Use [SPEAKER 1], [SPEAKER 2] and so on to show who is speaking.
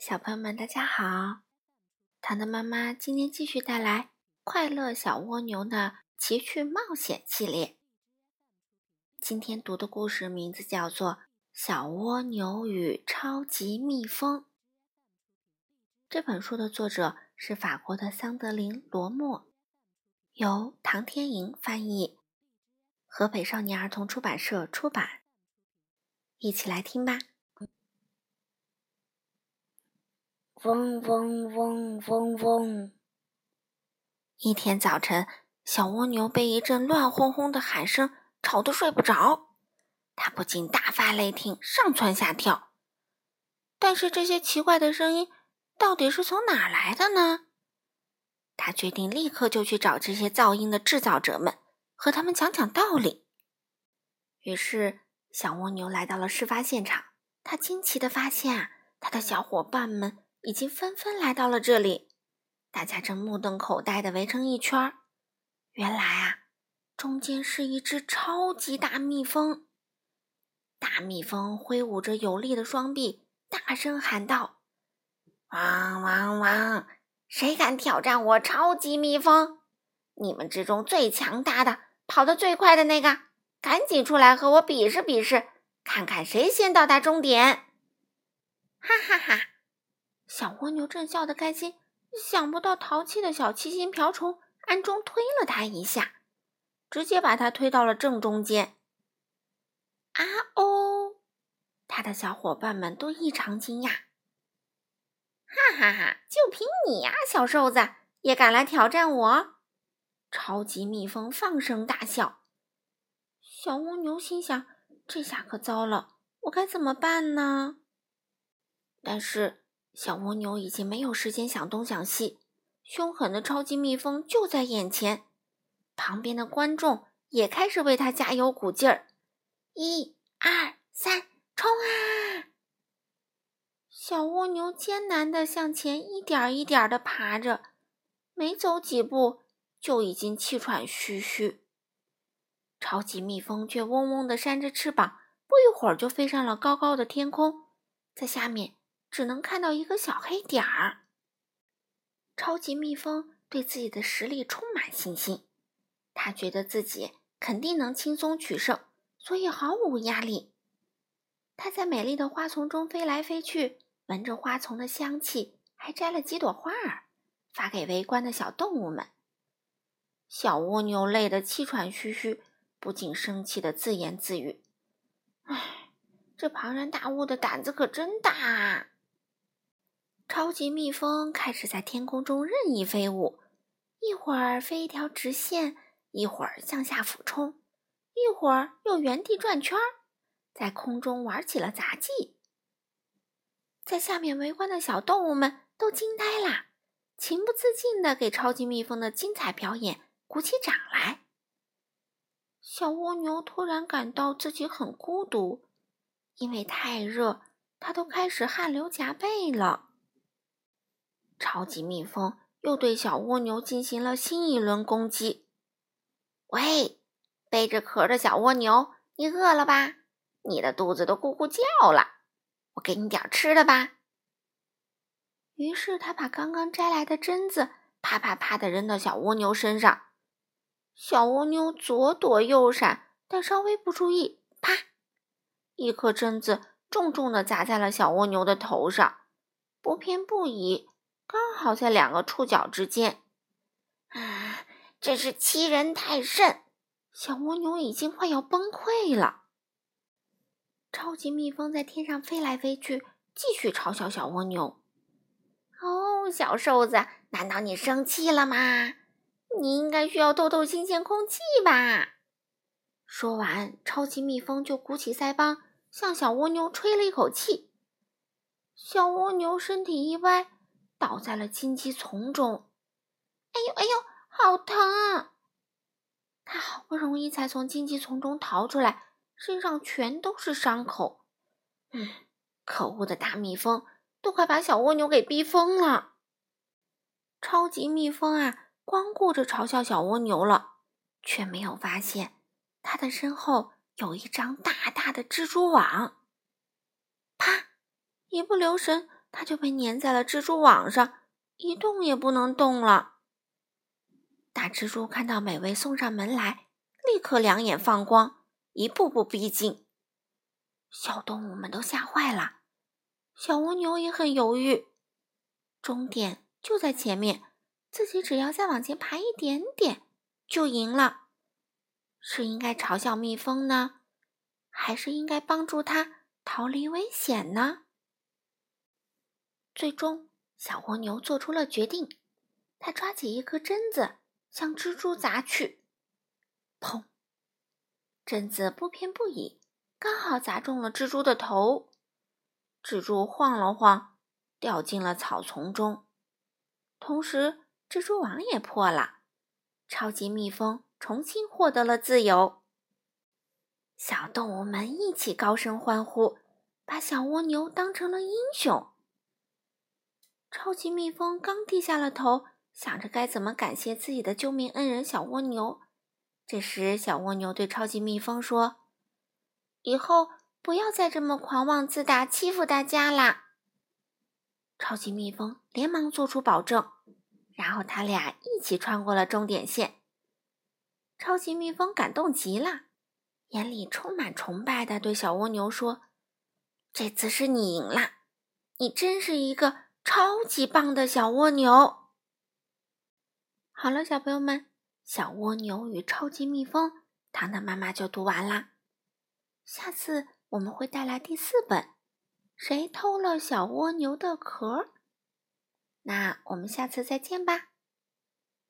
[SPEAKER 1] 小朋友们，大家好！糖糖妈妈今天继续带来《快乐小蜗牛的奇趣冒险》系列。今天读的故事名字叫做《小蜗牛与超级蜜蜂》。这本书的作者是法国的桑德林·罗默，由唐天莹翻译，河北少年儿童出版社出版。一起来听吧。
[SPEAKER 2] 嗡嗡嗡嗡嗡！
[SPEAKER 1] 一天早晨，小蜗牛被一阵乱哄哄的喊声吵得睡不着，它不禁大发雷霆，上蹿下跳。但是这些奇怪的声音到底是从哪儿来的呢？他决定立刻就去找这些噪音的制造者们，和他们讲讲道理。于是，小蜗牛来到了事发现场。他惊奇的发现啊，他的小伙伴们。已经纷纷来到了这里，大家正目瞪口呆的围成一圈儿。原来啊，中间是一只超级大蜜蜂。大蜜蜂挥舞着有力的双臂，大声喊道：“汪汪汪！谁敢挑战我超级蜜蜂？你们之中最强大的、跑得最快的那个，赶紧出来和我比试比试，看看谁先到达终点！”哈哈哈！蜗牛正笑得开心，想不到淘气的小七星瓢虫暗中推了它一下，直接把它推到了正中间。啊哦！他的小伙伴们都异常惊讶。哈哈哈！就凭你呀，小瘦子也敢来挑战我？超级蜜蜂放声大笑。小蜗牛心想：这下可糟了，我该怎么办呢？但是。小蜗牛已经没有时间想东想西，凶狠的超级蜜蜂就在眼前。旁边的观众也开始为它加油鼓劲儿：“一、二、三，冲啊！”小蜗牛艰难地向前一点一点地爬着，没走几步就已经气喘吁吁。超级蜜蜂却嗡嗡地扇着翅膀，不一会儿就飞上了高高的天空，在下面。只能看到一个小黑点儿。超级蜜蜂对自己的实力充满信心，他觉得自己肯定能轻松取胜，所以毫无压力。他在美丽的花丛中飞来飞去，闻着花丛的香气，还摘了几朵花儿，发给围观的小动物们。小蜗牛累得气喘吁吁，不禁生气的自言自语：“唉，这庞然大物的胆子可真大啊！”超级蜜蜂开始在天空中任意飞舞，一会儿飞一条直线，一会儿向下俯冲，一会儿又原地转圈儿，在空中玩起了杂技。在下面围观的小动物们都惊呆了，情不自禁地给超级蜜蜂的精彩表演鼓起掌来。小蜗牛突然感到自己很孤独，因为太热，它都开始汗流浃背了。超级蜜蜂又对小蜗牛进行了新一轮攻击。喂，背着壳的小蜗牛，你饿了吧？你的肚子都咕咕叫了，我给你点吃的吧。于是他把刚刚摘来的榛子啪啪啪的扔到小蜗牛身上，小蜗牛左躲右闪，但稍微不注意，啪，一颗榛子重重的砸在了小蜗牛的头上，不偏不倚。刚好在两个触角之间，啊，真是欺人太甚！小蜗牛已经快要崩溃了。超级蜜蜂在天上飞来飞去，继续嘲笑小蜗牛。哦，小瘦子，难道你生气了吗？你应该需要透透新鲜空气吧？说完，超级蜜蜂就鼓起腮帮，向小蜗牛吹了一口气。小蜗牛身体一歪。倒在了荆棘丛中，哎呦哎呦，好疼啊！他好不容易才从荆棘丛中逃出来，身上全都是伤口。嗯，可恶的大蜜蜂都快把小蜗牛给逼疯了。超级蜜蜂啊，光顾着嘲笑小蜗牛了，却没有发现它的身后有一张大大的蜘蛛网。啪！一不留神。它就被粘在了蜘蛛网上，一动也不能动了。大蜘蛛看到美味送上门来，立刻两眼放光，一步步逼近。小动物们都吓坏了，小蜗牛也很犹豫。终点就在前面，自己只要再往前爬一点点就赢了。是应该嘲笑蜜蜂呢，还是应该帮助它逃离危险呢？最终，小蜗牛做出了决定。它抓起一颗榛子，向蜘蛛砸去。砰！榛子不偏不倚，刚好砸中了蜘蛛的头。蜘蛛晃了晃，掉进了草丛中。同时，蜘蛛网也破了。超级蜜蜂重新获得了自由。小动物们一起高声欢呼，把小蜗牛当成了英雄。超级蜜蜂刚低下了头，想着该怎么感谢自己的救命恩人小蜗牛。这时，小蜗牛对超级蜜蜂说：“以后不要再这么狂妄自大，欺负大家啦！”超级蜜蜂连忙做出保证，然后他俩一起穿过了终点线。超级蜜蜂感动极了，眼里充满崇拜的对小蜗牛说：“这次是你赢了，你真是一个……”超级棒的小蜗牛！好了，小朋友们，《小蜗牛与超级蜜蜂》，糖糖妈妈就读完啦。下次我们会带来第四本《谁偷了小蜗牛的壳》。那我们下次再见吧。